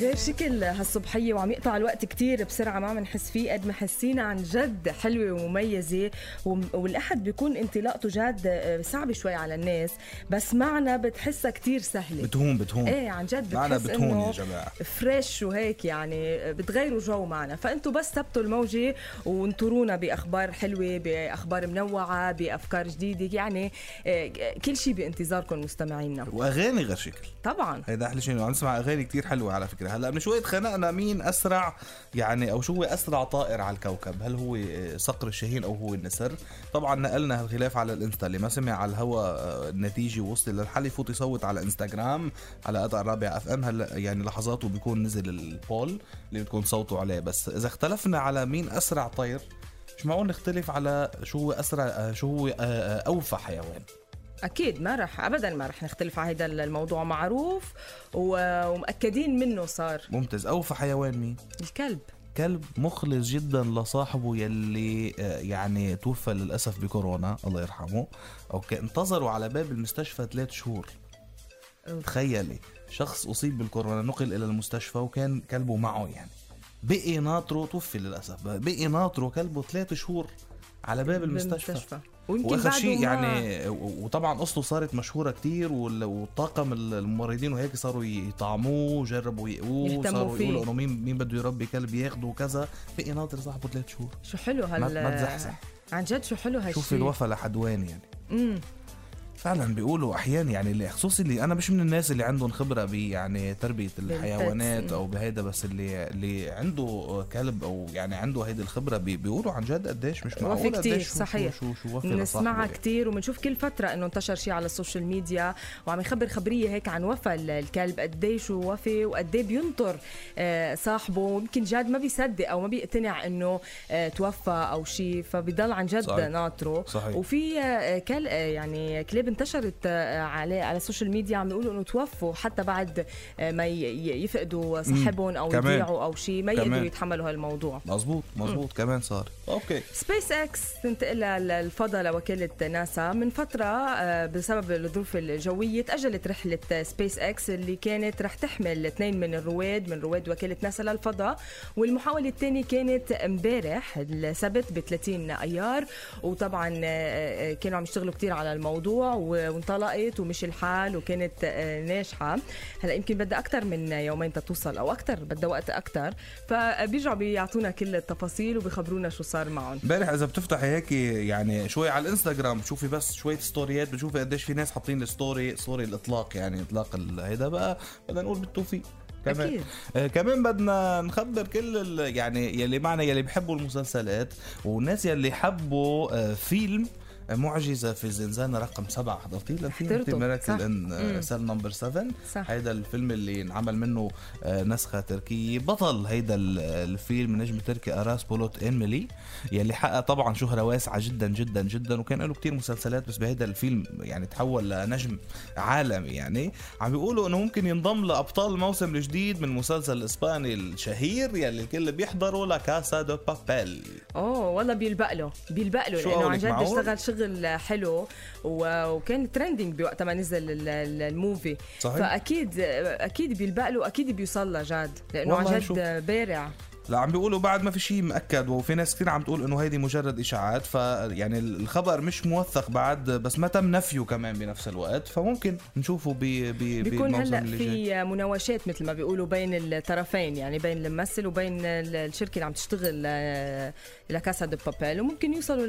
غير شكل هالصبحية وعم يقطع الوقت كتير بسرعة ما بنحس فيه قد ما حسينا عن جد حلوة ومميزة وم- والأحد بيكون انطلاقته جاد آه، صعب شوي على الناس بس معنا بتحسها كتير سهلة. بتهون بتهون. إيه عن جد معنا بتحس بتهون إنه يا جماعة. فريش وهيك يعني بتغيروا جو معنا. فأنتوا بس ثبتوا الموجة وانطرونا بأخبار حلوة بأخبار منوعة بأفكار جديدة يعني آه، كل شيء بانتظاركم مستمعينا. وأغاني غير شكل طبعا. هيدا أحلى شيء عم نسمع أغاني كتير حلوة على هلا من شوي تخانقنا مين أسرع يعني أو شو هو أسرع طائر على الكوكب؟ هل هو آه، صقر الشاهين أو هو النسر؟ طبعا نقلنا هالخلاف على ال Insta اللي ما سمع على الهوا آه، النتيجة ووصل للحل. يفوت يصوت على إنستغرام على قطع الرابعة FM. هلا يعني لحظاته بيكون نزل ال poll اللي بتكون صوته عليه. بس إذا اختلفنا على مين أسرع طير مش معقول نختلف على شو هو أسرع آه، شو هو أوفى حيوان. أكيد ما رح ابدا ما رح نختلف على هذا الموضوع معروف ومأكدين منه صار. ممتاز. اوفى حيوان مين؟ الكلب. كلب مخلص جدا لصاحبه يلي آه، يعني توفى للأسف بكورونا الله يرحمه. أوكي انتظروا على باب المستشفى ثلاث شهور. تخيلي شخص أصيب بالكورونا نقل إلى المستشفى وكان كلبه معه يعني. بقي ناطره توفي للأسف بقي ناطره كلبه ثلاث شهور. على باب المستشفى بالمستشفى. ويمكن شيء يعني وطبعا قصته صارت مشهورة كتير وال- والطاقم الممرضين وهيك صاروا يطعموه وجربوا يقووه يهتموا صاروا فيه. يقولوا إنه مين مين بده يربي كلب ياخده وكذا بقي ناطر صاحبه ثلاث شهور شو حلو هال ما- ما تزحزح. عن جد شو حلو هالشيء شوفي الوفا لحدوان يعني امم فعلا بيقولوا أحيانا يعني اللي خصوصي اللي أنا مش من الناس اللي عندهم خبرة ب يعني تربية الحيوانات. أو بهيدا بس اللي اللي عنده كلب أو يعني عنده هيدي الخبرة بي بيقولوا عن جد قديش مش معقول وفي كتير صحيح شو شو, وفي بنسمعها لصاحبه كتير وبنشوف كل فترة إنه انتشر شيء على ال social media وعم يخبر خبرية هيك عن وفى ال- الكلب قديش وفي وقديه بينطر آه، صاحبه ويمكن جاد ما بيصدق أو ما بيقتنع إنه آه، توفى أو شيء فبيضل عن جد صحيح. ناطره صحيح. وفي آه، كل آه، يعني كلاب انتشرت آه، على على ال social media عم بيقولوا إنه توفوا حتى بعد آه، ما يفقدوا صاحبهم أو. يضيعوا أو شيء ما. يقدروا يتحملوا هالموضوع. مزبوط مزبوط كمان صار. Okay. SpaceX تنتقل للفضاء لوكالة ناسا. من فترة آه، بسبب الظروف الجوية تأجلت رحلة سبيس إكس اللي كانت رح تحمل اثنين من الرواد من رواد وكالة ناسا للفضاء. والمحاولة الثانية كانت امبارح السبت ب 30 أيار. وطبعا كانوا عم يشتغلوا كتير على الموضوع. وانطلقت ومشي الحال وكانت آه، ناجحة. هلا يمكن بدها أكثر من يومين تتوصل أو أكثر بدها وقت أكثر فبيرجعوا بيعطونا كل التفاصيل وبيخبرونا شو صار معهم. امبارح إذا بتفتحي هيك يعني شوي على الإنستغرام بتشوفي بس شوية ستوريات بتشوفي قديش في ناس حاطين ال story story الإطلاق يعني إطلاق هيدا بقى بدنا نقول بالتوفيق. كمان. أكيد. آه كمان بدنا نخبر كل يعني يلي معنا يلي بحبوا المسلسلات والناس يلي حبوا آه فيلم معجزة في زنزانة رقم سبعة حضرتيه للفيلم حضرته، صح. Miracle in. Cell Number 7 صح. هيدا الفيلم اللي انعمل منه آه، نسخة تركية بطل هيدا ال- الفيلم نجم تركي أراس بولوت إيميلي يلي حقق طبعا شهرة واسعة جدا جدا جدا وكان له كتير مسلسلات بس بهيدا الفيلم يعني تحول لنجم عالمي يعني عم بيقولوا إنه ممكن ينضم لأبطال الموسم الجديد من مسلسل الإسباني الشهير يلي الكل بيحضره La Casa de Papel أوه والله بيلبق له بيلبق له لأنه عن جد؟ اشتغل شغل حلو و- وكان trending بوقت ما نزل ال- ال- ال movie صحيح. فاكيد أكيد بيلبق له أكيد بيوصل له جاد لأنه عن. جد بارع لا عم بيقولوا بعد ما في شيء مأكد وفي ناس كثير عم تقول إنه هيدي مجرد إشاعات فيعني الخبر مش موثق بعد بس ما تم نفيه كمان بنفس الوقت فممكن نشوفه ب ب بيكون هلأ في مناوشات مثل ما بيقولوا بين الطرفين يعني بين الممثل وبين ال- الشركة اللي عم تشتغل آه، ل Casa de Papel وممكن يوصلوا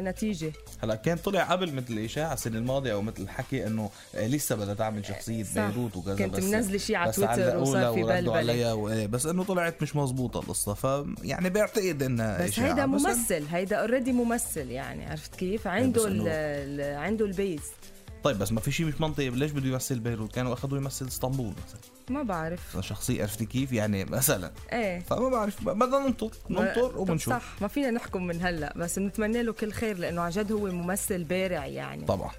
لنتيجة هلأ كان طلع قبل مثل الإشاعة السنة الماضية أو مثل الحكي إنه لسه بدها تعمل شخصية. بيروت وكذا كنت بس منزلة شي على تويتر وصار في. عليها وإيه، بس إنه طلعت مش مزبوطه القصة ف يعني بعتقد انها بس. هيدا ممثل هيدا already ممثل يعني عرفت كيف؟ عنده بس ال إنه- ال- عنده ال base. طيب بس ما في شيء مش منطقي ليش بده يمثل بيروت؟ كانوا أخذوه يمثل اسطنبول مثلا. ما بعرف. شخصيه عرفتي كيف؟ يعني مثلا. إيه. فما بعرف بدنا ننطر ننطر وبنشوف. صح ما فينا نحكم من هلأ بس بنتمنى له كل خير لأنه عن جد هو ممثل بارع يعني. طبعا.